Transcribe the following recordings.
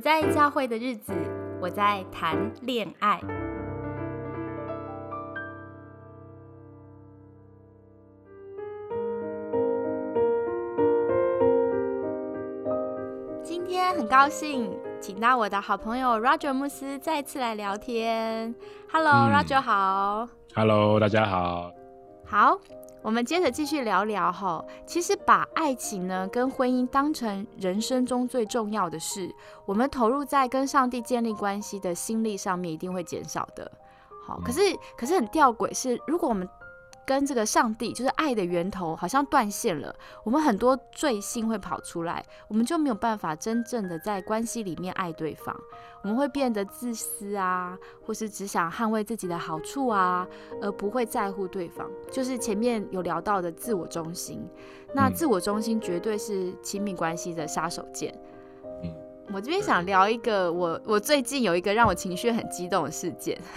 不在教会的日子，我在谈恋爱。今天很高兴，请到我的好朋友 Roger 牧师再次来聊天。Hello，Roger 好。Hello，大家好。好，我们接着继续聊聊哈。其实把爱情呢跟婚姻当成人生中最重要的事，我们投入在跟上帝建立关系的心力上面一定会减少的。好，可是可是很吊诡是，如果我们跟这个上帝就是爱的源头好像断线了，我们很多罪性会跑出来，我们就没有办法真正的在关系里面爱对方，我们会变得自私啊，或是只想捍卫自己的好处啊，而不会在乎对方。就是前面有聊到的自我中心，那自我中心绝对是亲密关系的杀手锏。我这边想聊一个，我我最近有一个让我情绪很激动的事件，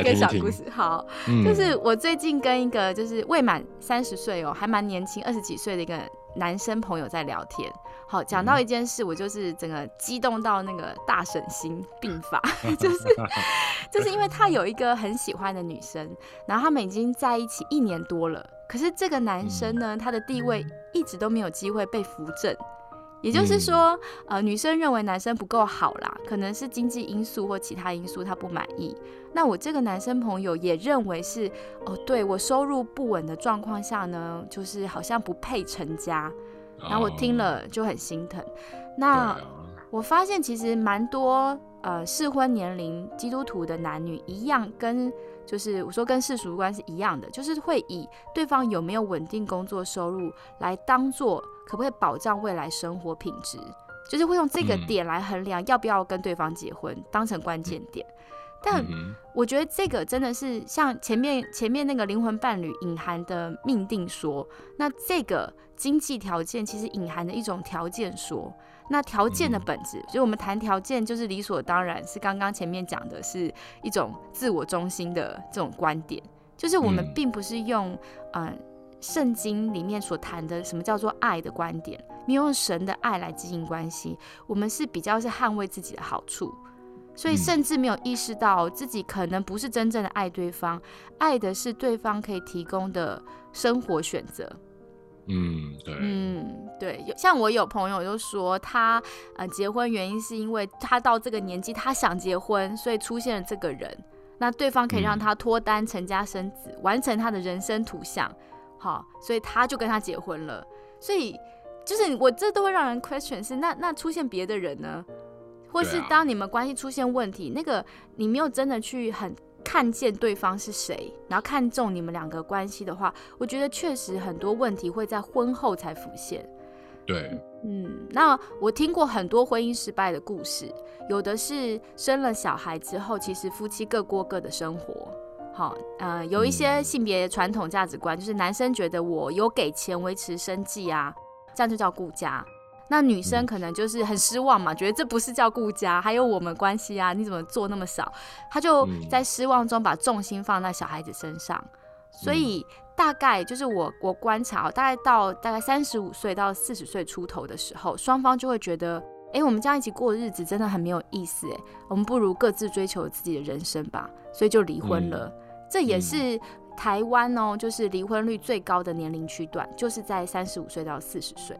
一个小故事。好，就是我最近跟一个就是未满三十岁哦，还蛮年轻，二十几岁的一个男生朋友在聊天。好，讲到一件事，我就是整个激动到那个大省心病发，就是就是因为他有一个很喜欢的女生，然后他们已经在一起一年多了，可是这个男生呢，他的地位一直都没有机会被扶正。也就是说，呃，女生认为男生不够好啦，可能是经济因素或其他因素，她不满意。那我这个男生朋友也认为是，哦，对我收入不稳的状况下呢，就是好像不配成家。然后我听了就很心疼。那我发现其实蛮多呃适婚年龄基督徒的男女一样，跟就是我说跟世俗观是一样的，就是会以对方有没有稳定工作收入来当做。可不可以保障未来生活品质？就是会用这个点来衡量要不要跟对方结婚，当成关键点。但我觉得这个真的是像前面前面那个灵魂伴侣隐含的命定说，那这个经济条件其实隐含的一种条件说，那条件的本质，所以我们谈条件就是理所当然，是刚刚前面讲的是一种自我中心的这种观点，就是我们并不是用嗯。圣经里面所谈的什么叫做爱的观点，你用神的爱来经营关系，我们是比较是捍卫自己的好处，所以甚至没有意识到自己可能不是真正的爱对方，爱的是对方可以提供的生活选择。嗯，对，嗯，对，像我有朋友就说他呃结婚原因是因为他到这个年纪他想结婚，所以出现了这个人，那对方可以让他脱单成家生子，完成他的人生图像。好，所以他就跟他结婚了。所以就是我这都会让人 question 是那那出现别的人呢，或是当你们关系出现问题，那个你没有真的去很看见对方是谁，然后看中你们两个关系的话，我觉得确实很多问题会在婚后才浮现。对，嗯，那我听过很多婚姻失败的故事，有的是生了小孩之后，其实夫妻各过各的生活。好，呃，有一些性别传统价值观，就是男生觉得我有给钱维持生计啊，这样就叫顾家。那女生可能就是很失望嘛，觉得这不是叫顾家，还有我们关系啊，你怎么做那么少？他就在失望中把重心放在小孩子身上。所以大概就是我我观察，大概到大概三十五岁到四十岁出头的时候，双方就会觉得，哎，我们这样一起过日子真的很没有意思，哎，我们不如各自追求自己的人生吧，所以就离婚了。这也是台湾哦，就是离婚率最高的年龄区段，就是在三十五岁到四十岁。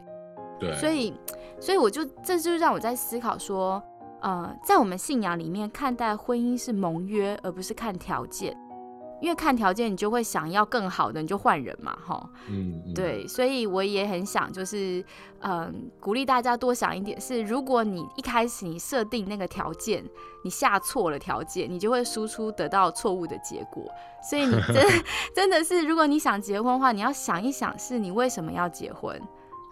对，所以，所以我就这就让我在思考说，呃，在我们信仰里面看待婚姻是盟约，而不是看条件。因为看条件，你就会想要更好的，你就换人嘛，哈。嗯，对，所以我也很想，就是嗯，鼓励大家多想一点。是，如果你一开始你设定那个条件，你下错了条件，你就会输出得到错误的结果。所以你真 真的是，如果你想结婚的话，你要想一想，是你为什么要结婚，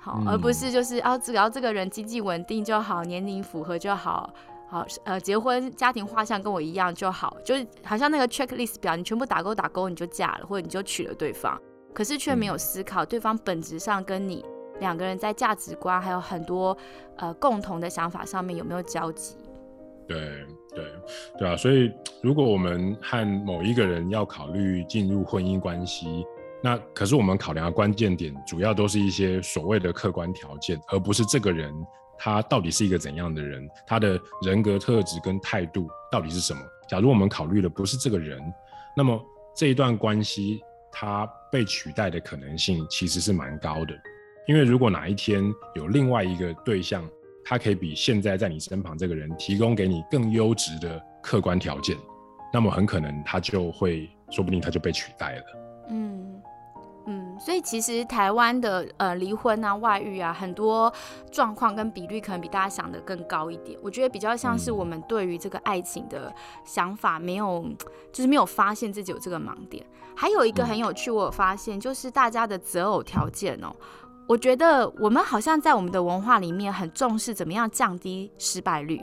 好，而不是就是哦，只要这个人经济稳定就好，年龄符合就好。好，呃，结婚家庭画像跟我一样就好，就是好像那个 checklist 表，你全部打勾打勾，你就嫁了，或者你就娶了对方，可是却没有思考对方本质上跟你两个人在价值观还有很多呃共同的想法上面有没有交集？对对对啊，所以如果我们和某一个人要考虑进入婚姻关系，那可是我们考量的关键点主要都是一些所谓的客观条件，而不是这个人。他到底是一个怎样的人，他的人格特质跟态度到底是什么。假如我们考虑的不是这个人，那么这一段关系他被取代的可能性其实是蛮高的。因为如果哪一天有另外一个对象，他可以比现在在你身旁这个人提供给你更优质的客观条件，那么很可能他就会，说不定他就被取代了。嗯嗯，所以其实台湾的呃离婚啊、外遇啊，很多状况跟比率可能比大家想的更高一点。我觉得比较像是我们对于这个爱情的想法没有，就是没有发现自己有这个盲点。还有一个很有趣，我有发现就是大家的择偶条件哦。我觉得我们好像在我们的文化里面很重视怎么样降低失败率，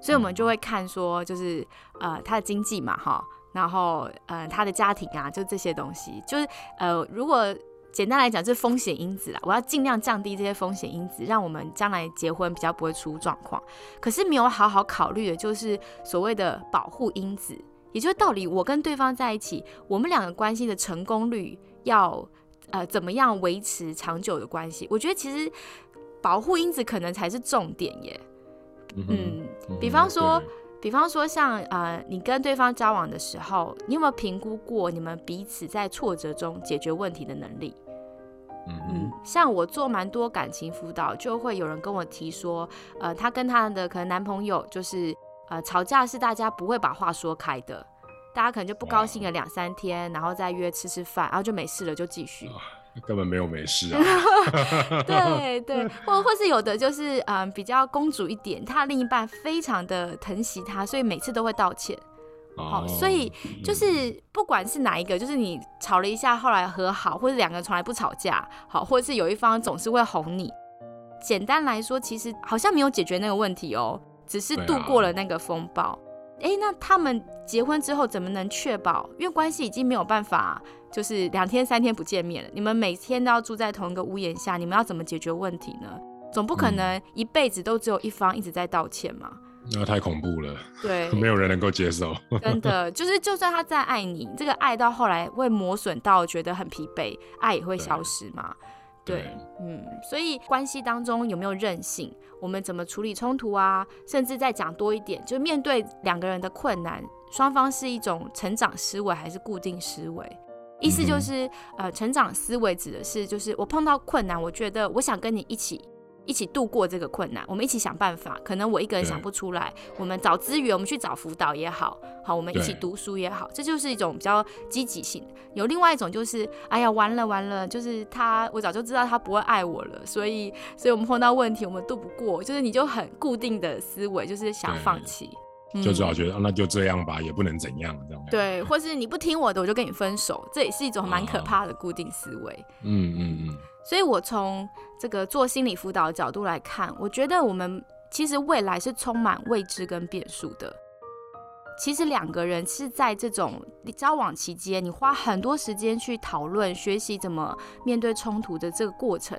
所以我们就会看说，就是呃他的经济嘛，哈，然后呃他的家庭啊，就这些东西，就是呃如果简单来讲，就是风险因子啦，我要尽量降低这些风险因子，让我们将来结婚比较不会出状况。可是没有好好考虑的就是所谓的保护因子，也就是到底我跟对方在一起，我们两个关系的成功率要。呃，怎么样维持长久的关系？我觉得其实保护因子可能才是重点耶。嗯，比方说，比方说像呃，你跟对方交往的时候，你有没有评估过你们彼此在挫折中解决问题的能力？嗯，像我做蛮多感情辅导，就会有人跟我提说，呃，她跟她的可能男朋友就是呃吵架是大家不会把话说开的。大家可能就不高兴了两三天，然后再约吃吃饭，然后就没事了，就继续。根本没有没事啊。对对，或或是有的就是嗯比较公主一点，她另一半非常的疼惜她，所以每次都会道歉。好，所以就是不管是哪一个，就是你吵了一下，后来和好，或者两个人从来不吵架，好，或者是有一方总是会哄你。简单来说，其实好像没有解决那个问题哦，只是度过了那个风暴。哎，那他们结婚之后怎么能确保？因为关系已经没有办法，就是两天三天不见面了。你们每天都要住在同一个屋檐下，你们要怎么解决问题呢？总不可能一辈子都只有一方一直在道歉嘛？那太恐怖了。对，没有人能够接受。真的，就是就算他再爱你，这个爱到后来会磨损到觉得很疲惫，爱也会消失嘛。对，嗯，所以关系当中有没有韧性？我们怎么处理冲突啊？甚至再讲多一点，就面对两个人的困难，双方是一种成长思维还是固定思维？意思就是，呃，成长思维指的是，就是我碰到困难，我觉得我想跟你一起。一起度过这个困难，我们一起想办法。可能我一个人想不出来，我们找资源，我们去找辅导也好，好，我们一起读书也好，这就是一种比较积极性。有另外一种就是，哎呀，完了完了，就是他，我早就知道他不会爱我了，所以，所以我们碰到问题，我们度不过，就是你就很固定的思维，就是想放弃，就只好觉得那就这样吧，也不能怎样这样。对，或是你不听我的，我就跟你分手，这也是一种蛮可怕的固定思维。嗯嗯嗯。所以，我从这个做心理辅导的角度来看，我觉得我们其实未来是充满未知跟变数的。其实两个人是在这种交往期间，你花很多时间去讨论、学习怎么面对冲突的这个过程，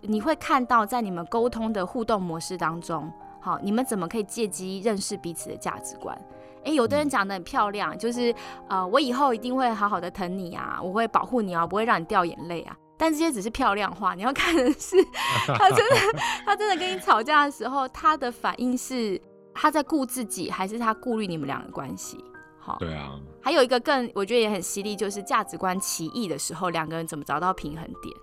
你会看到在你们沟通的互动模式当中，好，你们怎么可以借机认识彼此的价值观？诶，有的人讲的很漂亮，就是呃，我以后一定会好好的疼你啊，我会保护你啊，不会让你掉眼泪啊。但这些只是漂亮话，你要看的是 他真的，他真的跟你吵架的时候，他的反应是他在顾自己，还是他顾虑你们俩的关系？好，对啊。还有一个更我觉得也很犀利，就是价值观歧异的时候，两个人怎么找到平衡点？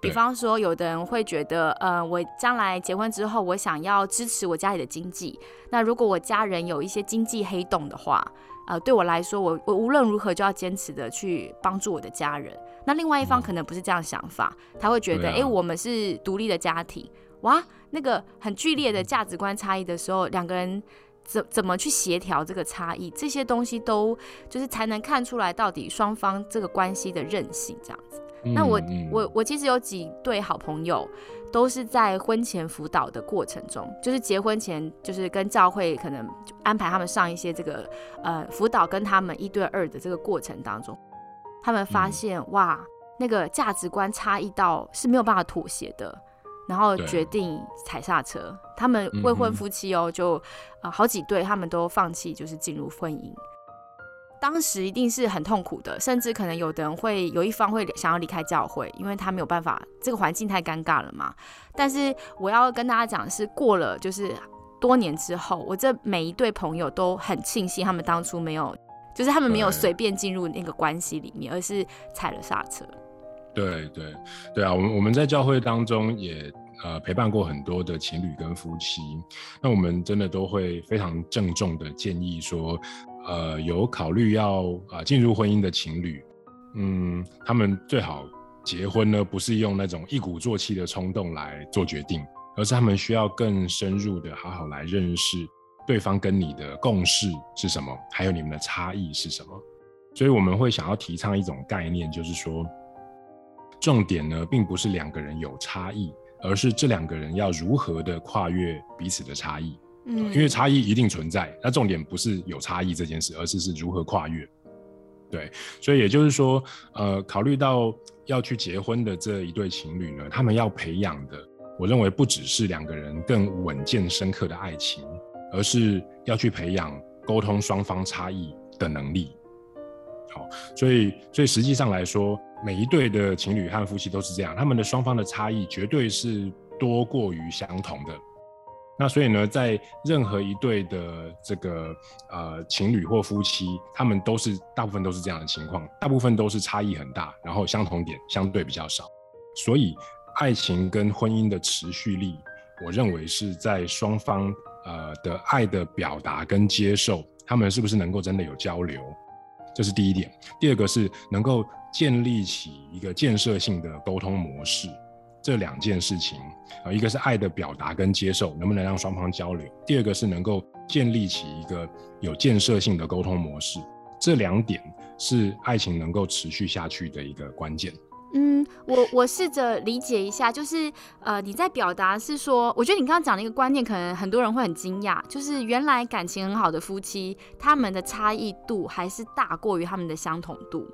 比方说，有的人会觉得，呃，我将来结婚之后，我想要支持我家里的经济。那如果我家人有一些经济黑洞的话，呃，对我来说，我我无论如何就要坚持的去帮助我的家人。那另外一方可能不是这样想法，他会觉得，哎，我们是独立的家庭，哇，那个很剧烈的价值观差异的时候，两个人怎怎么去协调这个差异，这些东西都就是才能看出来到底双方这个关系的韧性这样子。那我我我其实有几对好朋友，都是在婚前辅导的过程中，就是结婚前就是跟教会可能安排他们上一些这个呃辅导，跟他们一对二的这个过程当中。他们发现哇，那个价值观差异到是没有办法妥协的，然后决定踩刹车。他们未婚夫妻哦，就呃好几对，他们都放弃，就是进入婚姻。当时一定是很痛苦的，甚至可能有的人会有一方会想要离开教会，因为他没有办法，这个环境太尴尬了嘛。但是我要跟大家讲的是，过了就是多年之后，我这每一对朋友都很庆幸他们当初没有，就是他们没有随便进入那个关系里面，而是踩了刹车。对对对啊，我们我们在教会当中也。呃，陪伴过很多的情侣跟夫妻，那我们真的都会非常郑重的建议说，呃，有考虑要啊进入婚姻的情侣，嗯，他们最好结婚呢，不是用那种一鼓作气的冲动来做决定，而是他们需要更深入的好好来认识对方跟你的共识是什么，还有你们的差异是什么。所以我们会想要提倡一种概念，就是说，重点呢，并不是两个人有差异。而是这两个人要如何的跨越彼此的差异，嗯，因为差异一定存在，那重点不是有差异这件事，而是是如何跨越。对，所以也就是说，呃，考虑到要去结婚的这一对情侣呢，他们要培养的，我认为不只是两个人更稳健深刻的爱情，而是要去培养沟通双方差异的能力。好，所以所以实际上来说。每一对的情侣和夫妻都是这样，他们的双方的差异绝对是多过于相同的。那所以呢，在任何一对的这个呃情侣或夫妻，他们都是大部分都是这样的情况，大部分都是差异很大，然后相同点相对比较少。所以，爱情跟婚姻的持续力，我认为是在双方呃的爱的表达跟接受，他们是不是能够真的有交流。这是第一点，第二个是能够建立起一个建设性的沟通模式，这两件事情啊，一个是爱的表达跟接受，能不能让双方交流；第二个是能够建立起一个有建设性的沟通模式，这两点是爱情能够持续下去的一个关键。嗯，我我试着理解一下，就是呃，你在表达是说，我觉得你刚刚讲的一个观念，可能很多人会很惊讶，就是原来感情很好的夫妻，他们的差异度还是大过于他们的相同度。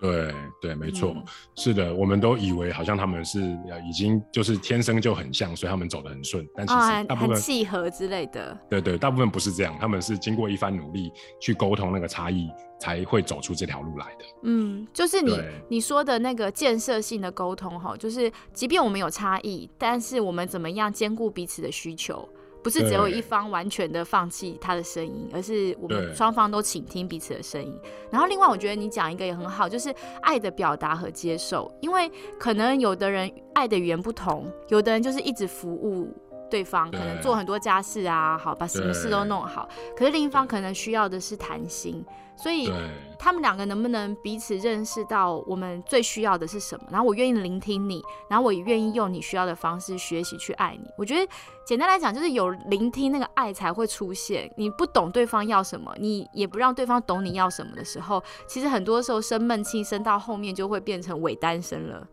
对对，没错，是的，我们都以为好像他们是已经就是天生就很像，所以他们走得很顺，但其实大部分契合之类的。对对，大部分不是这样，他们是经过一番努力去沟通那个差异，才会走出这条路来的。嗯，就是你你说的那个建设性的沟通哈，就是即便我们有差异，但是我们怎么样兼顾彼此的需求。不是只有一方完全的放弃他的声音，而是我们双方都倾听彼此的声音。然后，另外我觉得你讲一个也很好，就是爱的表达和接受。因为可能有的人爱的语言不同，有的人就是一直服务对方，可能做很多家事啊，好把什么事都弄好。可是另一方可能需要的是谈心。所以他们两个能不能彼此认识到我们最需要的是什么？然后我愿意聆听你，然后我也愿意用你需要的方式学习去爱你。我觉得简单来讲，就是有聆听，那个爱才会出现。你不懂对方要什么，你也不让对方懂你要什么的时候，其实很多时候生闷气，生到后面就会变成伪单身了。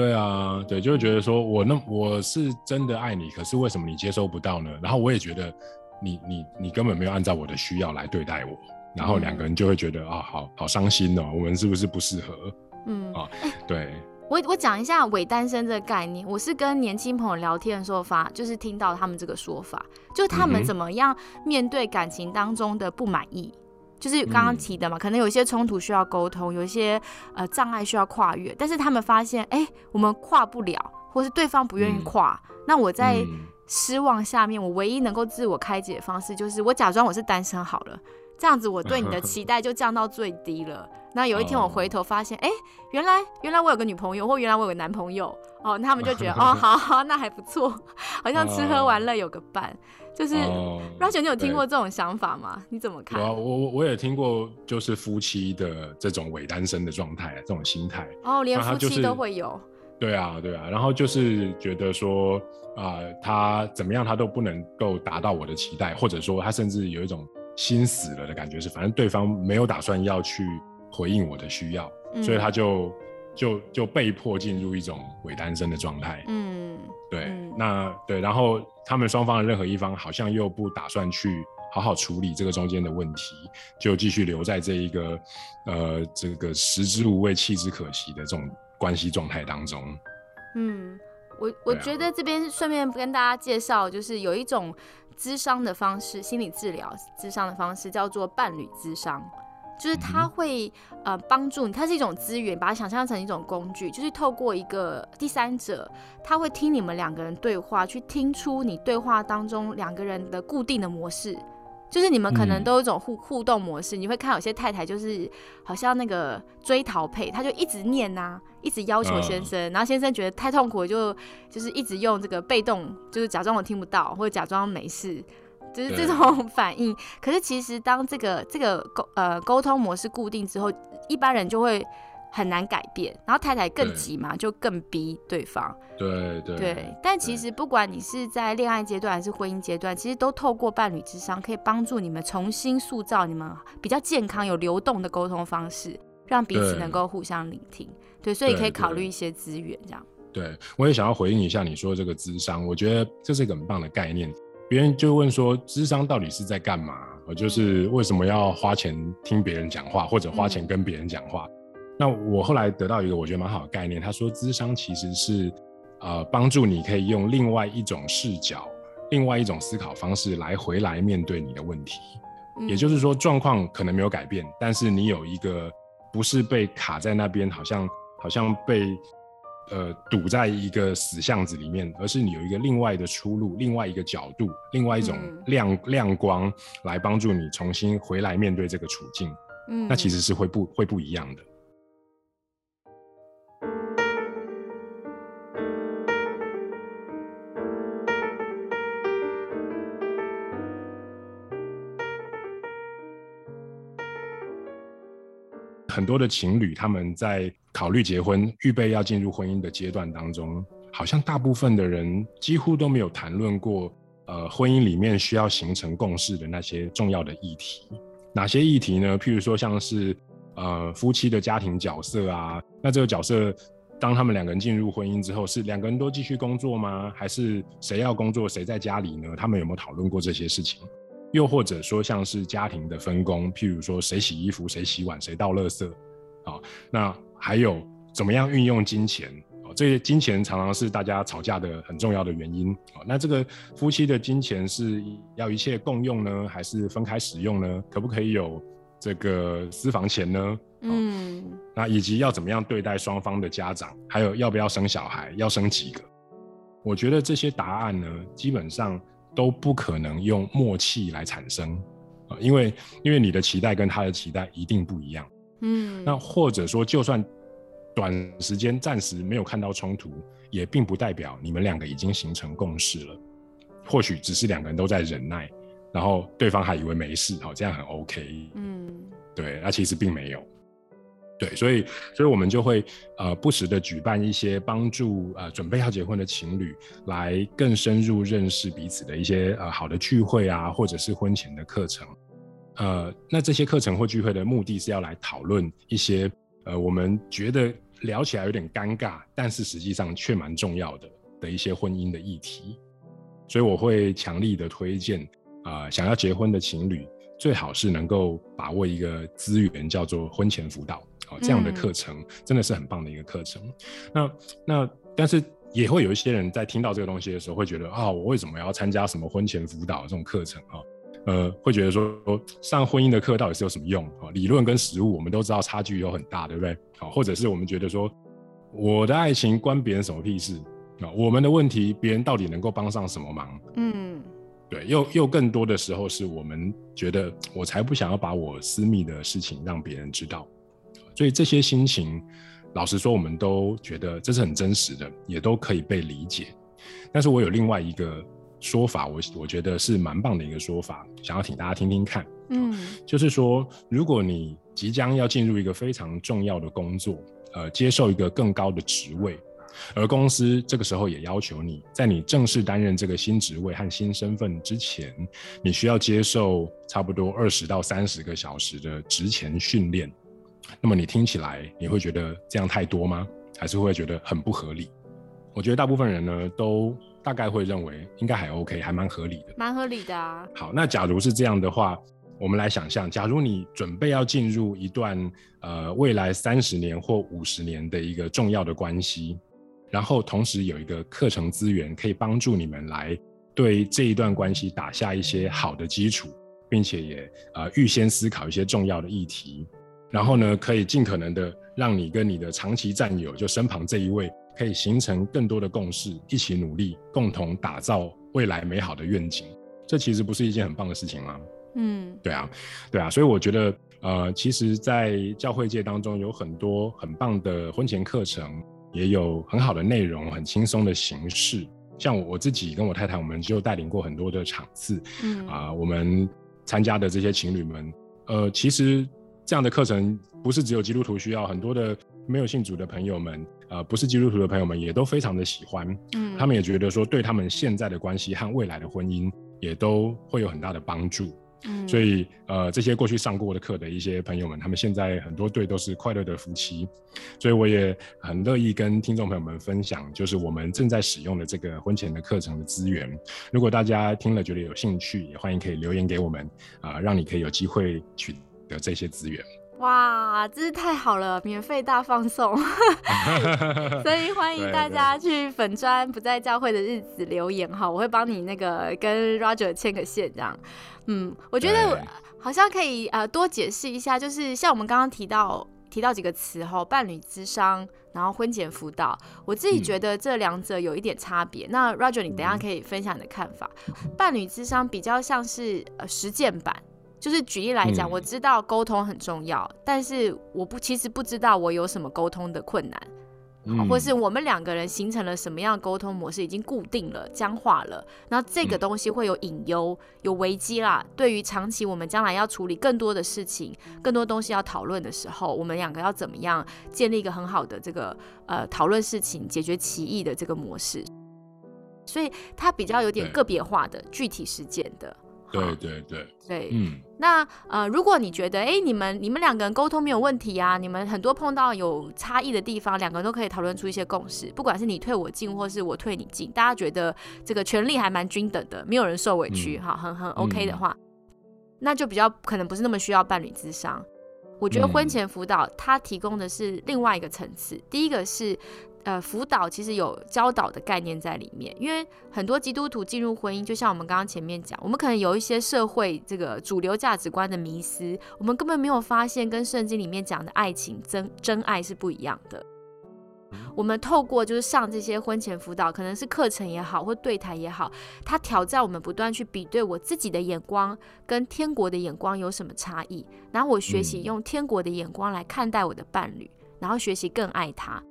对啊，对，就会觉得说我那我是真的爱你，可是为什么你接收不到呢？然后我也觉得你你你根本没有按照我的需要来对待我。然后两个人就会觉得啊，好好伤心哦，我们是不是不适合？嗯啊，对。我我讲一下伪单身这个概念，我是跟年轻朋友聊天的时候发，就是听到他们这个说法，就他们怎么样面对感情当中的不满意，就是刚刚提的嘛，可能有一些冲突需要沟通，有一些呃障碍需要跨越，但是他们发现，哎，我们跨不了，或是对方不愿意跨，那我在失望下面，我唯一能够自我开解的方式，就是我假装我是单身好了。这样子，我对你的 期待就降到最低了。那有一天我回头发现，哎，原来原来我有个女朋友，或原来我有个男朋友哦，他们就觉得 哦，好好，那还不错，好像吃喝玩乐有个伴。就是 r a 你有听过这种想法吗？你怎么看？我我我也听过，就是夫妻的这种伪单身的状态，这种心态。哦，连夫妻都会有。对啊，对啊，然后就是觉得说啊，他怎么样，他都不能够达到我的期待，或者说他甚至有一种。心死了的感觉是，反正对方没有打算要去回应我的需要，所以他就就就被迫进入一种伪单身的状态。嗯，对，那对，然后他们双方的任何一方好像又不打算去好好处理这个中间的问题，就继续留在这一个呃这个食之无味弃之可惜的这种关系状态当中。嗯，我我觉得这边顺便跟大家介绍，就是有一种。咨商的方式，心理治疗咨商的方式叫做伴侣咨商，就是它会呃帮助你，它是一种资源，把它想象成一种工具，就是透过一个第三者，他会听你们两个人对话，去听出你对话当中两个人的固定的模式。就是你们可能都有一种互互动模式，你会看有些太太就是好像那个追逃配，她就一直念呐，一直要求先生，然后先生觉得太痛苦，就就是一直用这个被动，就是假装我听不到，或者假装没事，就是这种反应。可是其实当这个这个沟呃沟通模式固定之后，一般人就会。很难改变，然后太太更急嘛，就更逼对方。对对对，但其实不管你是在恋爱阶段还是婚姻阶段，其实都透过伴侣之商，可以帮助你们重新塑造你们比较健康、有流动的沟通方式，让彼此能够互相聆听。对，所以可以考虑一些资源这样。对，我也想要回应一下你说这个智商，我觉得这是一个很棒的概念。别人就问说，智商到底是在干嘛？我就是为什么要花钱听别人讲话，或者花钱跟别人讲话？那我后来得到一个我觉得蛮好的概念，他说，智商其实是，呃，帮助你可以用另外一种视角、另外一种思考方式来回来面对你的问题。也就是说，状况可能没有改变，但是你有一个不是被卡在那边，好像好像被呃堵在一个死巷子里面，而是你有一个另外的出路、另外一个角度、另外一种亮亮光来帮助你重新回来面对这个处境。嗯，那其实是会不会不一样的。很多的情侣，他们在考虑结婚、预备要进入婚姻的阶段当中，好像大部分的人几乎都没有谈论过，呃，婚姻里面需要形成共识的那些重要的议题。哪些议题呢？譬如说，像是呃夫妻的家庭角色啊，那这个角色，当他们两个人进入婚姻之后，是两个人都继续工作吗？还是谁要工作，谁在家里呢？他们有没有讨论过这些事情？又或者说，像是家庭的分工，譬如说谁洗衣服、谁洗碗、谁倒垃圾，啊，那还有怎么样运用金钱？哦，这些金钱常常是大家吵架的很重要的原因。哦，那这个夫妻的金钱是要一切共用呢，还是分开使用呢？可不可以有这个私房钱呢？嗯，那以及要怎么样对待双方的家长，还有要不要生小孩，要生几个？我觉得这些答案呢，基本上。都不可能用默契来产生啊，因为因为你的期待跟他的期待一定不一样，嗯，那或者说就算短时间暂时没有看到冲突，也并不代表你们两个已经形成共识了，或许只是两个人都在忍耐，然后对方还以为没事，好，这样很 OK，嗯，对，那其实并没有。对，所以，所以我们就会呃不时的举办一些帮助呃准备要结婚的情侣来更深入认识彼此的一些呃好的聚会啊，或者是婚前的课程。呃，那这些课程或聚会的目的是要来讨论一些呃我们觉得聊起来有点尴尬，但是实际上却蛮重要的的一些婚姻的议题。所以我会强力的推荐啊，想要结婚的情侣最好是能够把握一个资源，叫做婚前辅导。哦，这样的课程真的是很棒的一个课程。那那，但是也会有一些人在听到这个东西的时候，会觉得啊，我为什么要参加什么婚前辅导这种课程啊？呃，会觉得说上婚姻的课到底是有什么用啊？理论跟实物我们都知道差距有很大，对不对？好，或者是我们觉得说我的爱情关别人什么屁事啊？我们的问题别人到底能够帮上什么忙？嗯，对，又又更多的时候是我们觉得我才不想要把我私密的事情让别人知道。所以这些心情，老实说，我们都觉得这是很真实的，也都可以被理解。但是我有另外一个说法，我我觉得是蛮棒的一个说法，想要请大家听听看。嗯，就是说，如果你即将要进入一个非常重要的工作，呃，接受一个更高的职位，而公司这个时候也要求你在你正式担任这个新职位和新身份之前，你需要接受差不多二十到三十个小时的职前训练。那么你听起来你会觉得这样太多吗？还是会觉得很不合理？我觉得大部分人呢都大概会认为应该还 OK，还蛮合理的。蛮合理的啊。好，那假如是这样的话，我们来想象，假如你准备要进入一段呃未来三十年或五十年的一个重要的关系，然后同时有一个课程资源可以帮助你们来对这一段关系打下一些好的基础，并且也呃预先思考一些重要的议题，然后呢，可以尽可能的让你跟你的长期战友，就身旁这一位，可以形成更多的共识，一起努力，共同打造未来美好的愿景。这其实不是一件很棒的事情吗？嗯，对啊，对啊，所以我觉得，呃，其实，在教会界当中有很多很棒的婚前课程，也有很好的内容，很轻松的形式。像我自己跟我太太，我们就带领过很多的场次，嗯啊，我们参加的这些情侣们，呃，其实这样的课程不是只有基督徒需要，很多的没有信主的朋友们，呃，不是基督徒的朋友们也都非常的喜欢，嗯，他们也觉得说，对他们现在的关系和未来的婚姻也都会有很大的帮助。嗯，所以呃，这些过去上过的课的一些朋友们，他们现在很多对都是快乐的夫妻，所以我也很乐意跟听众朋友们分享，就是我们正在使用的这个婚前的课程的资源。如果大家听了觉得有兴趣，也欢迎可以留言给我们啊，让你可以有机会取得这些资源。哇，真是太好了，免费大放送，所以欢迎大家去粉砖不在教会的日子留言哈，我会帮你那个跟 Roger 牵个线这样。嗯，我觉得好像可以呃多解释一下，就是像我们刚刚提到提到几个词哈，伴侣智商，然后婚前辅导，我自己觉得这两者有一点差别。那 Roger 你等下可以分享你的看法，伴侣智商比较像是呃实践版。就是举例来讲，我知道沟通很重要，但是我不其实不知道我有什么沟通的困难，或是我们两个人形成了什么样的沟通模式已经固定了、僵化了，那这个东西会有隐忧、有危机啦。对于长期我们将来要处理更多的事情、更多东西要讨论的时候，我们两个要怎么样建立一个很好的这个呃讨论事情、解决歧义的这个模式？所以它比较有点个别化的、具体实践的。对对对对，嗯，那呃，如果你觉得哎，你们你们两个人沟通没有问题啊，你们很多碰到有差异的地方，两个人都可以讨论出一些共识，不管是你退我进，或是我退你进，大家觉得这个权利还蛮均等的，没有人受委屈，哈，很很 OK 的话，那就比较可能不是那么需要伴侣智商。我觉得婚前辅导它提供的是另外一个层次，第一个是。呃，辅导其实有教导的概念在里面，因为很多基督徒进入婚姻，就像我们刚刚前面讲，我们可能有一些社会这个主流价值观的迷思，我们根本没有发现跟圣经里面讲的爱情真真爱是不一样的。我们透过就是上这些婚前辅导，可能是课程也好，或对谈也好，它挑战我们不断去比对我自己的眼光跟天国的眼光有什么差异，然后我学习用天国的眼光来看待我的伴侣，然后学习更爱他。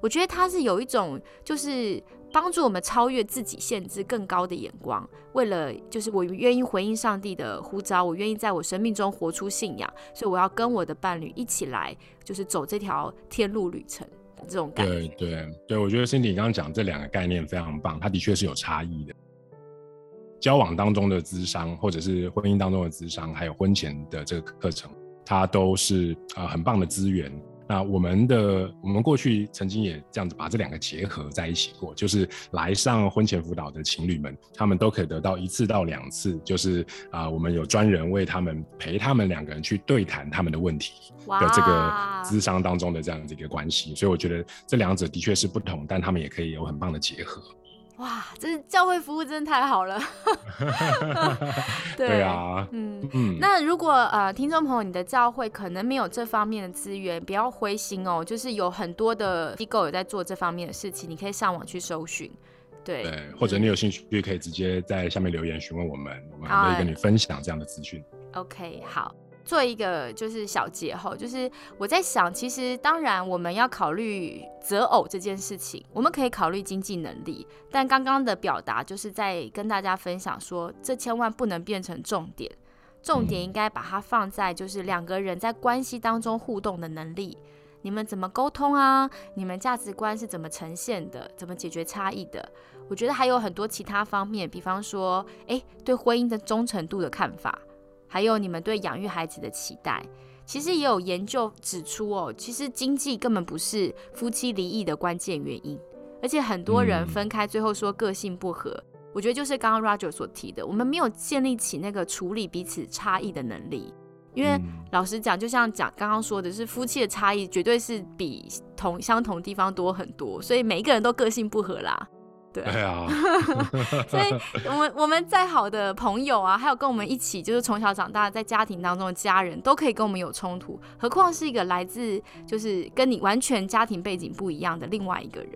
我觉得他是有一种，就是帮助我们超越自己限制更高的眼光。为了就是我愿意回应上帝的呼召，我愿意在我生命中活出信仰，所以我要跟我的伴侣一起来，就是走这条天路旅程这种感觉。对对对，我觉得 Cindy 刚刚讲这两个概念非常棒，它的确是有差异的。交往当中的智商，或者是婚姻当中的智商，还有婚前的这个课程，它都是啊很棒的资源。那我们的我们过去曾经也这样子把这两个结合在一起过，就是来上婚前辅导的情侣们，他们都可以得到一次到两次，就是啊，我们有专人为他们陪他们两个人去对谈他们的问题的这个咨商当中的这样子一个关系，所以我觉得这两者的确是不同，但他们也可以有很棒的结合。哇，这是教会服务真的太好了。对啊，嗯嗯。那如果呃，听众朋友，你的教会可能没有这方面的资源，不要灰心哦。就是有很多的机构有在做这方面的事情，你可以上网去搜寻。对，或者你有兴趣，也可以直接在下面留言询问我们，我们可以跟你分享这样的资讯。OK，好。做一个就是小结后，就是我在想，其实当然我们要考虑择偶这件事情，我们可以考虑经济能力，但刚刚的表达就是在跟大家分享说，这千万不能变成重点，重点应该把它放在就是两个人在关系当中互动的能力，你们怎么沟通啊？你们价值观是怎么呈现的？怎么解决差异的？我觉得还有很多其他方面，比方说，诶，对婚姻的忠诚度的看法。还有你们对养育孩子的期待，其实也有研究指出哦，其实经济根本不是夫妻离异的关键原因，而且很多人分开最后说个性不合，我觉得就是刚刚 Roger 所提的，我们没有建立起那个处理彼此差异的能力。因为老实讲，就像讲刚刚说的是，夫妻的差异绝对是比同相同地方多很多，所以每一个人都个性不合啦。对对啊，所以我们我们再好的朋友啊，还有跟我们一起就是从小长大在家庭当中的家人，都可以跟我们有冲突，何况是一个来自就是跟你完全家庭背景不一样的另外一个人。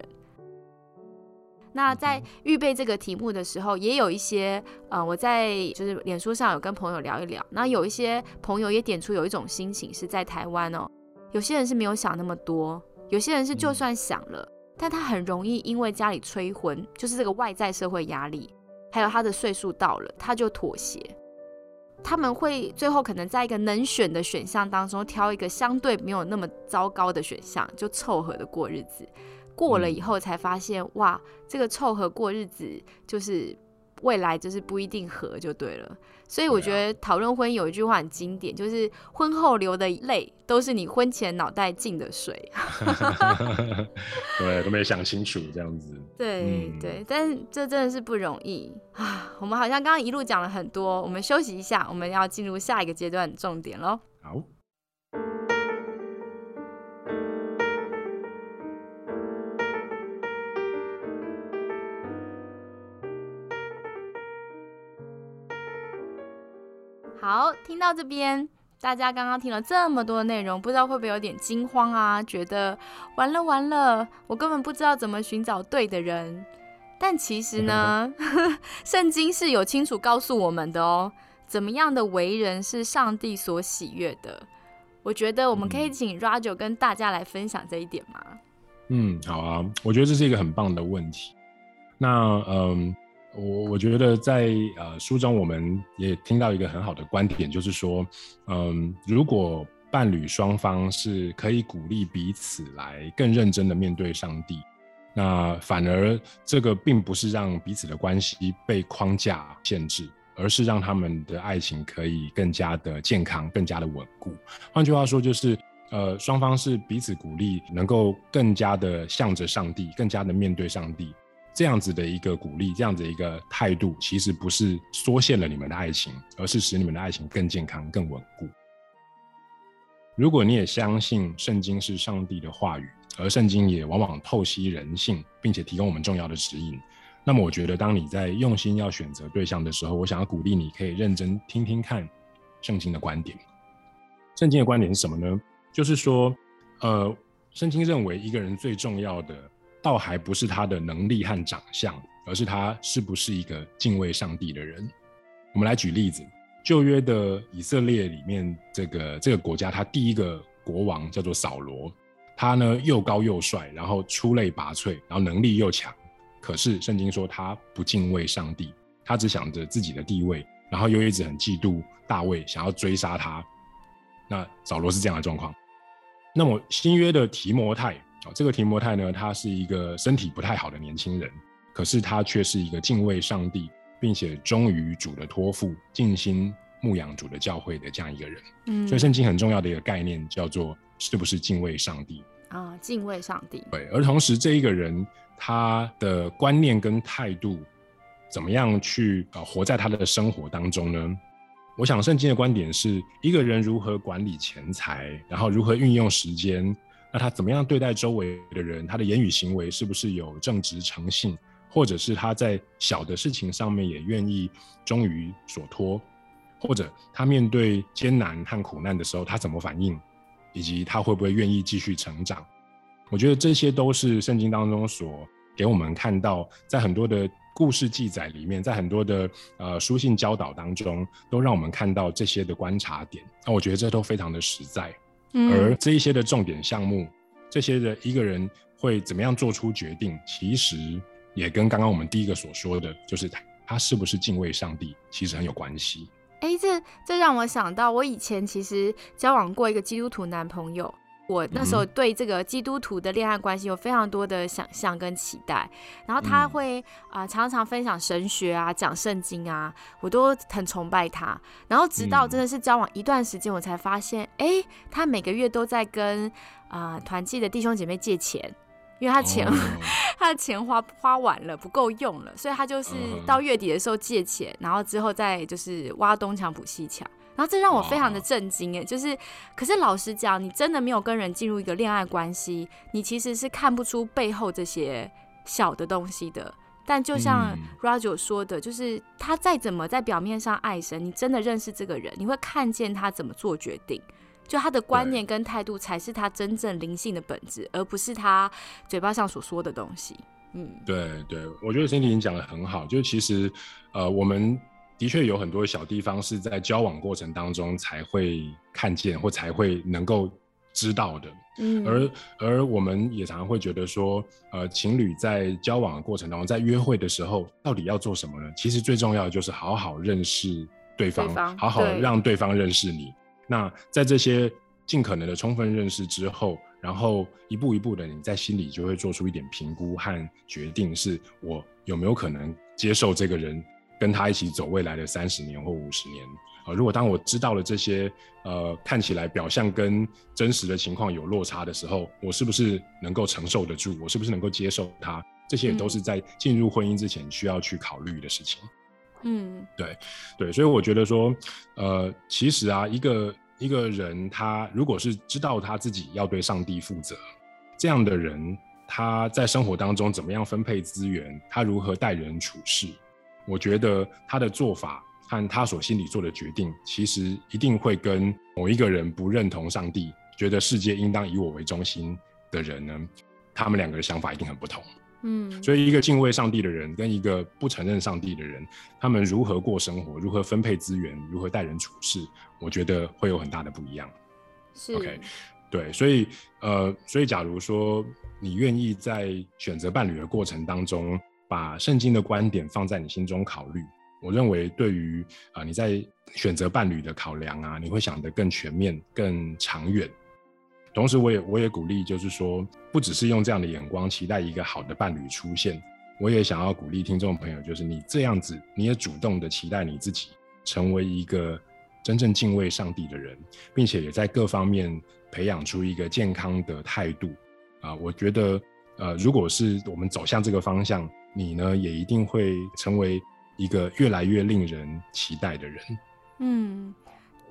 那在预备这个题目的时候，也有一些呃，我在就是脸书上有跟朋友聊一聊，那有一些朋友也点出有一种心情是在台湾哦，有些人是没有想那么多，有些人是就算想了。但他很容易因为家里催婚，就是这个外在社会压力，还有他的岁数到了，他就妥协。他们会最后可能在一个能选的选项当中挑一个相对没有那么糟糕的选项，就凑合的过日子。过了以后才发现，哇，这个凑合过日子就是未来就是不一定合就对了。所以我觉得讨论婚姻有一句话很经典，就是婚后流的泪都是你婚前脑袋进的水。对，都没想清楚这样子。对对，但是这真的是不容易啊！我们好像刚刚一路讲了很多，我们休息一下，我们要进入下一个阶段重点喽。好。听到这边，大家刚刚听了这么多内容，不知道会不会有点惊慌啊？觉得完了完了，我根本不知道怎么寻找对的人。但其实呢，圣经是有清楚告诉我们的哦，怎么样的为人是上帝所喜悦的。我觉得我们可以请 Roger 跟大家来分享这一点吗？嗯，好啊，我觉得这是一个很棒的问题。那嗯。我我觉得在呃书中我们也听到一个很好的观点，就是说，嗯，如果伴侣双方是可以鼓励彼此来更认真的面对上帝，那反而这个并不是让彼此的关系被框架限制，而是让他们的爱情可以更加的健康、更加的稳固。换句话说，就是呃双方是彼此鼓励，能够更加的向着上帝，更加的面对上帝。这样子的一个鼓励，这样子一个态度，其实不是缩限了你们的爱情，而是使你们的爱情更健康、更稳固。如果你也相信圣经是上帝的话语，而圣经也往往透析人性，并且提供我们重要的指引，那么我觉得，当你在用心要选择对象的时候，我想要鼓励你可以认真听听看圣经的观点。圣经的观点是什么呢？就是说，呃，圣经认为一个人最重要的。倒还不是他的能力和长相，而是他是不是一个敬畏上帝的人。我们来举例子，旧约的以色列里面，这个这个国家，他第一个国王叫做扫罗，他呢又高又帅，然后出类拔萃，然后能力又强。可是圣经说他不敬畏上帝，他只想着自己的地位，然后又一直很嫉妒大卫，想要追杀他。那扫罗是这样的状况。那么新约的提摩太。这个提摩太呢，他是一个身体不太好的年轻人，可是他却是一个敬畏上帝，并且忠于主的托付、尽心牧养主的教会的这样一个人。嗯，所以圣经很重要的一个概念叫做是不是敬畏上帝啊？敬畏上帝。对，而同时这一个人他的观念跟态度怎么样去呃活在他的生活当中呢？我想圣经的观点是一个人如何管理钱财，然后如何运用时间。那他怎么样对待周围的人？他的言语行为是不是有正直诚信，或者是他在小的事情上面也愿意忠于所托，或者他面对艰难和苦难的时候，他怎么反应，以及他会不会愿意继续成长？我觉得这些都是圣经当中所给我们看到，在很多的故事记载里面，在很多的呃书信教导当中，都让我们看到这些的观察点。那我觉得这都非常的实在。而这一些的重点项目，这些的一个人会怎么样做出决定，其实也跟刚刚我们第一个所说的，就是他他是不是敬畏上帝，其实很有关系。哎，这这让我想到，我以前其实交往过一个基督徒男朋友。我那时候对这个基督徒的恋爱关系有非常多的想象跟期待，然后他会啊常常分享神学啊，讲圣经啊，我都很崇拜他。然后直到真的是交往一段时间，我才发现，哎，他每个月都在跟啊团契的弟兄姐妹借钱，因为他钱 他的钱花花完了，不够用了，所以他就是到月底的时候借钱，然后之后再就是挖东墙补西墙。然后这让我非常的震惊哎，就是，可是老实讲，你真的没有跟人进入一个恋爱关系，你其实是看不出背后这些小的东西的。但就像嗯 Roger 说的，就是他再怎么在表面上爱神，你真的认识这个人，你会看见他怎么做决定。就他的观念跟态度才是他真正灵性的本质，而不是他嘴巴上所说的东西。嗯，对对，我觉得 Cindy 你讲的很好，就其实呃，我们的确有很多小地方是在交往过程当中才会看见或才会能够知道的。嗯而而我们也常常会觉得说，呃，情侣在交往的过程当中，在约会的时候，到底要做什么呢？其实最重要的就是好好认识对方，对方好好让对方认识你。那在这些尽可能的充分认识之后，然后一步一步的，你在心里就会做出一点评估和决定，是我有没有可能接受这个人，跟他一起走未来的三十年或五十年。呃，如果当我知道了这些，呃，看起来表象跟真实的情况有落差的时候，我是不是能够承受得住？我是不是能够接受他？这些也都是在进入婚姻之前需要去考虑的事情。嗯对对，所以我觉得说，呃，其实啊，一个一个人他如果是知道他自己要对上帝负责，这样的人他在生活当中怎么样分配资源，他如何待人处事，我觉得他的做法和他所心里做的决定，其实一定会跟某一个人不认同上帝，觉得世界应当以我为中心的人呢，他们两个的想法一定很不同。嗯，所以，一个敬畏上帝的人跟一个不承认上帝的人，他们如何过生活，如何分配资源，如何待人处事，我觉得会有很大的不一样。是 OK 对，所以呃，所以假如说你愿意在选择伴侣的过程当中，把圣经的观点放在你心中考虑，我认为对于啊、你在选择伴侣的考量啊，你会想得更全面、更长远。同时，我也我也鼓励，就是说，不只是用这样的眼光期待一个好的伴侣出现，我也想要鼓励听众朋友，就是你这样子，你也主动的期待你自己成为一个真正敬畏上帝的人，并且也在各方面培养出一个健康的态度啊、我觉得，呃，如果是我们走向这个方向，你呢也一定会成为一个越来越令人期待的人。嗯，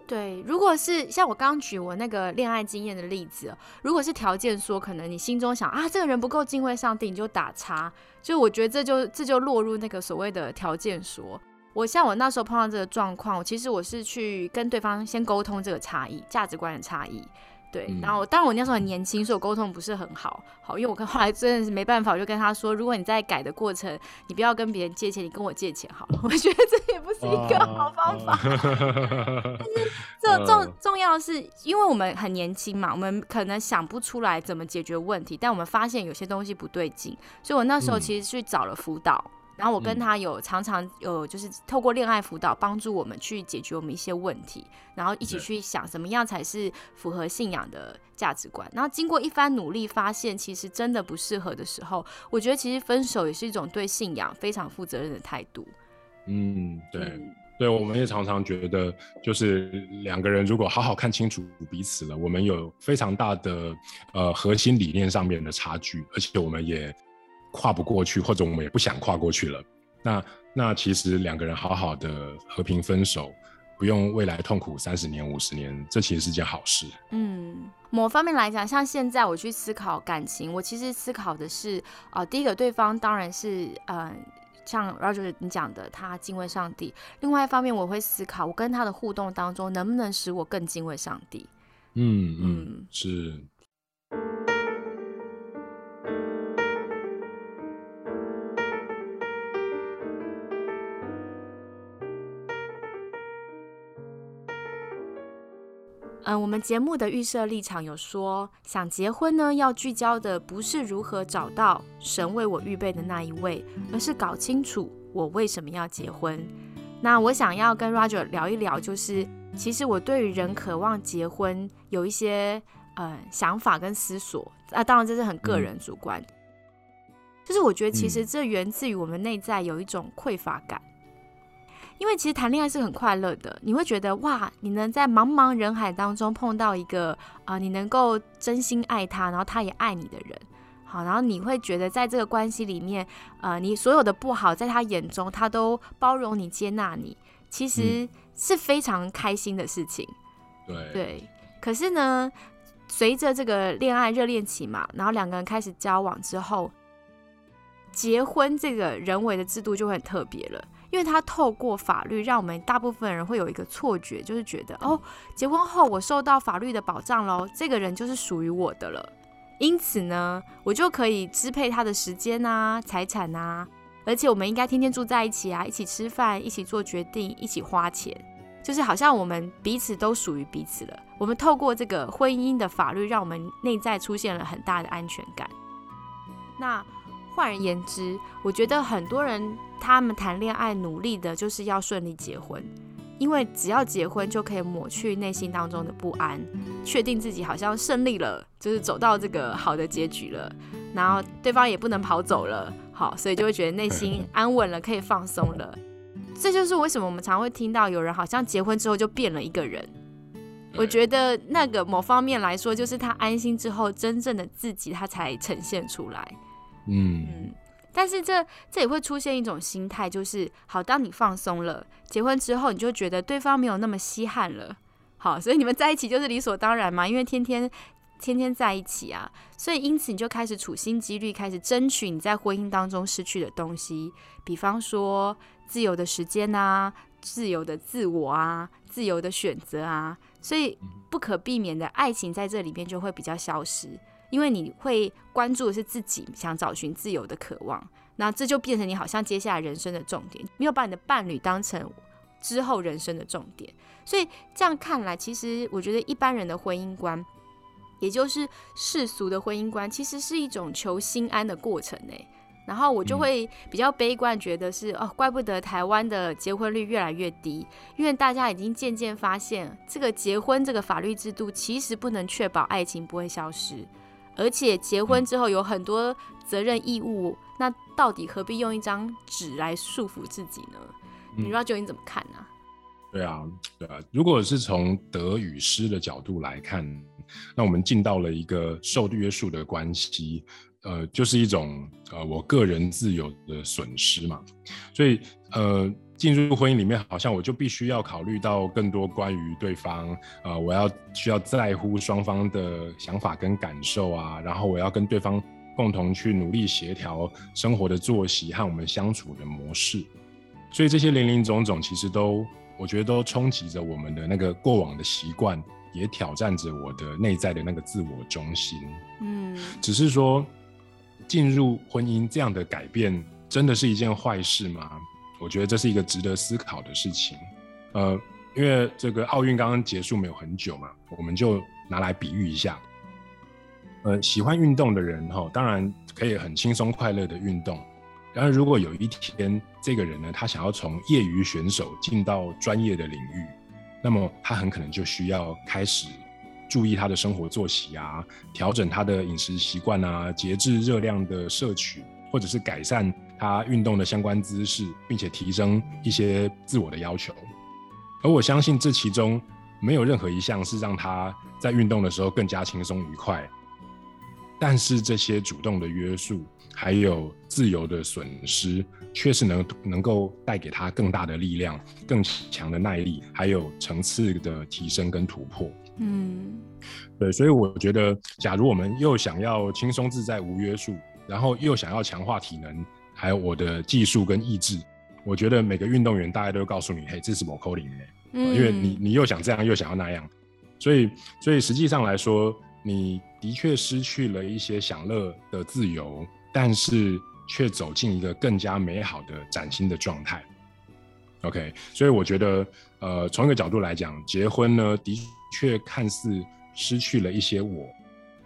对，如果是像我刚举我那个恋爱经验的例子，如果是条件说，可能你心中想啊，这个人不够敬畏上帝，你就打叉。就我觉得这就这就落入那个所谓的条件说。我像我那时候碰到这个状况，其实我是去跟对方先沟通这个差异，价值观的差异。对，嗯然后当然我那时候很年轻，所以我沟通不是很好，好，因为我跟 后来真的是没办法，我就跟他说，如果你在改的过程，你不要跟别人借钱，你跟我借钱好了。我觉得这也不是一个好方法。但是这嗯重重要的是，因为我们很年轻嘛，我们可能想不出来怎么解决问题，但我们发现有些东西不对劲，所以我那时候嗯其实去找了辅导。然后我跟嗯他有常常有就是透过恋爱辅导帮助我们去解决我们一些问题，然后一起去想怎么样才是符合信仰的价值观。然后经过一番努力，发现其实真的不适合的时候，我觉得其实分手也是一种对信仰非常负责任的态度。嗯，对。嗯对，我们也常常觉得，就是两个人如果好好看清楚彼此了，我们有非常大的呃核心理念上面的差距，而且我们也跨不过去，或者我们也不想跨过去了。那那其实两个人好好的和平分手，不用未来痛苦三十年、五十年，这其实是件好事。嗯，某方面来讲，像现在我去思考感情，我其实思考的是，啊，第一个对方当然是，呃，像 Roger 你讲的，他敬畏上帝；另外一方面，我会思考我跟他的互动当中，能不能使我更敬畏上帝。嗯嗯嗯，是。嗯，我们节目的预设立场有说，想结婚呢，要聚焦的不是如何找到神为我预备的那一位，而是搞清楚我为什么要结婚。那我想要跟 Roger 聊一聊，就是其实我对于人渴望结婚有一些呃想法跟思索啊，当然这是很个人主观，就是我觉得其实这源自于我们内在有一种匮乏感。因为其实谈恋爱是很快乐的，你会觉得哇，你能在茫茫人海当中碰到一个啊、呃你能够真心爱他，然后他也爱你的人，好，然后你会觉得在这个关系里面，呃，你所有的不好，在他眼中，他都包容你、接纳你，其实是非常开心的事情。对。对，可是呢，随着这个恋爱热恋期嘛，然后两个人开始交往之后，结婚这个人为的制度就会很特别了，因为它透过法律，让我们大部分人会有一个错觉，就是觉得哦，结婚后我受到法律的保障喽，这个人就是属于我的了，因此呢，我就可以支配他的时间啊、财产啊，而且我们应该天天住在一起啊，一起吃饭，一起做决定，一起花钱，就是好像我们彼此都属于彼此了。我们透过这个婚姻的法律，让我们内在出现了很大的安全感。那换而言之，我觉得很多人他们谈恋爱努力的就是要顺利结婚，因为只要结婚就可以抹去内心当中的不安，确定自己好像胜利了，就是走到这个好的结局了，然后对方也不能跑走了，好，所以就会觉得内心安稳了，可以放松了。这就是为什么我们常会听到有人好像结婚之后就变了一个人。我觉得那个某方面来说，就是他安心之后，真正的自己他才呈现出来。嗯嗯，但是这这也会出现一种心态，就是好，当你放松了，结婚之后，你就觉得对方没有那么稀罕了，好，所以你们在一起就是理所当然嘛，因为天天天天在一起啊，所以因此你就开始处心积虑，开始争取你在婚姻当中失去的东西，比方说自由的时间啊，自由的自我啊，自由的选择啊，所以不可避免的爱情在这里边就会比较消失。因为你会关注的是自己想找寻自由的渴望，那这就变成你好像接下来人生的重点，没有把你的伴侣当成之后人生的重点。所以这样看来，其实我觉得一般人的婚姻观，也就是世俗的婚姻观，其实是一种求心安的过程呢。然后我就会比较悲观，觉得是哦，怪不得台湾的结婚率越来越低，因为大家已经渐渐发现，这个结婚这个法律制度其实不能确保爱情不会消失。而且结婚之后有很多责任义务，那到底何必用一张纸来束缚自己呢？你知道究竟怎么看呢？对啊，对啊。如果是从得与失的角度来看，那我们进到了一个受约束的关系，呃，就是一种呃我个人自由的损失嘛。所以呃。进入婚姻里面，好像我就必须要考虑到更多关于对方，呃，我要需要在乎双方的想法跟感受啊，然后我要跟对方共同去努力协调生活的作息和我们相处的模式，所以这些零零总总，其实都我觉得都冲击着我们的那个过往的习惯，也挑战着我的内在的那个自我中心。嗯，只是说进入婚姻这样的改变，真的是一件坏事吗？我觉得这是一个值得思考的事情，呃，因为这个奥运刚刚结束没有很久嘛，我们就拿来比喻一下，呃，喜欢运动的人哈，当然可以很轻松快乐的运动，然而如果有一天这个人呢，他想要从业余选手进到专业的领域，那么他很可能就需要开始注意他的生活作息啊，调整他的饮食习惯啊，节制热量的摄取，或者是改善。他运动的相关姿势，并且提升一些自我的要求，而我相信这其中没有任何一项是让他在运动的时候更加轻松愉快。但是这些主动的约束，还有自由的损失，却是能能够带给他更大的力量、更强的耐力，还有层次的提升跟突破。嗯，对，所以我觉得，假如我们又想要轻松自在、无约束，然后又想要强化体能。还有我的技术跟意志，我觉得每个运动员大家都会告诉你，嘿，这是某 coding 因为你你又想这样又想要那样，所以所以实际上来说，你的确失去了一些享乐的自由，但是却走进一个更加美好的崭新的状态。OK，所以我觉得，呃，从一个角度来讲，结婚呢的确看似失去了一些我，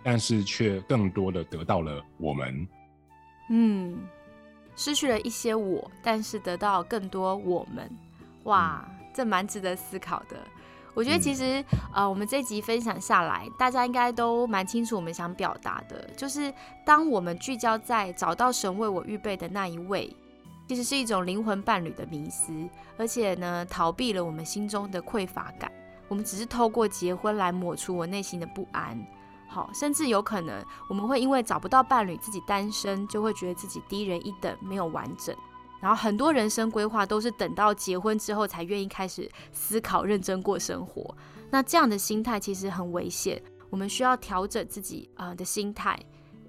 但是却更多的得到了我们。嗯。失去了一些我，但是得到更多我们，哇，这蛮值得思考的。我觉得其实，呃，我们这集分享下来，大家应该都蛮清楚我们想表达的，就是当我们聚焦在找到神为我预备的那一位，其实是一种灵魂伴侣的迷思，而且呢，逃避了我们心中的匮乏感。我们只是透过结婚来抹除我内心的不安。好，甚至有可能我们会因为找不到伴侣，自己单身，就会觉得自己低人一等，没有完整。然后很多人生规划都是等到结婚之后才愿意开始思考、认真过生活。那这样的心态其实很危险。我们需要调整自己呃的心态，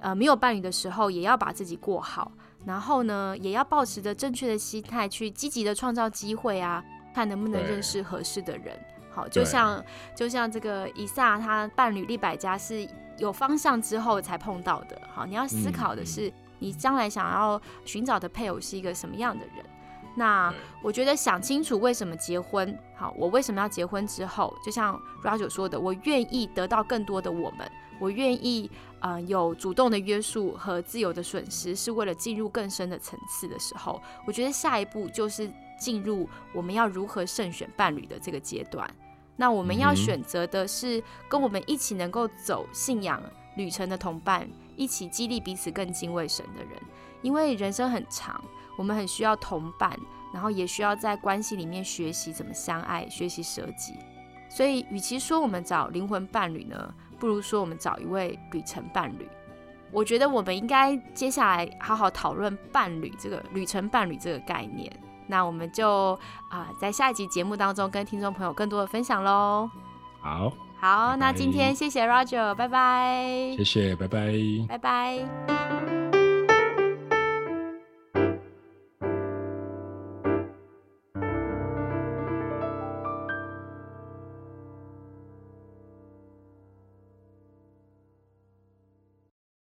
呃，没有伴侣的时候也要把自己过好。然后呢，也要保持着正确的心态，去积极的创造机会啊，看能不能认识合适的人。好，就像就像这个伊萨他伴侣利百加是有方向之后才碰到的。好，你要思考的是，你将来想要寻找的配偶是一个什么样的人。那我觉得想清楚为什么结婚，好，我为什么要结婚之后，就像 Roger 说的，我愿意得到更多的我们，我愿意啊有主动的约束和自由的损失，是为了进入更深的层次的时候，我觉得下一步就是进入我们要如何慎选伴侣的这个阶段。那我们要选择的是跟我们一起能够走信仰旅程的同伴，一起激励彼此更敬畏神的人，因为人生很长。我们很需要同伴，然后也需要在关系里面学习怎么相爱，学习舍己。所以，与其说我们找灵魂伴侣呢，不如说我们找一位旅程伴侣。我觉得我们应该接下来好好讨论伴侣这个旅程伴侣这个概念。那我们就啊，在下一集节目当中跟听众朋友更多的分享喽。好，好，那今天谢谢 Roger，拜拜。谢谢，拜拜，拜拜。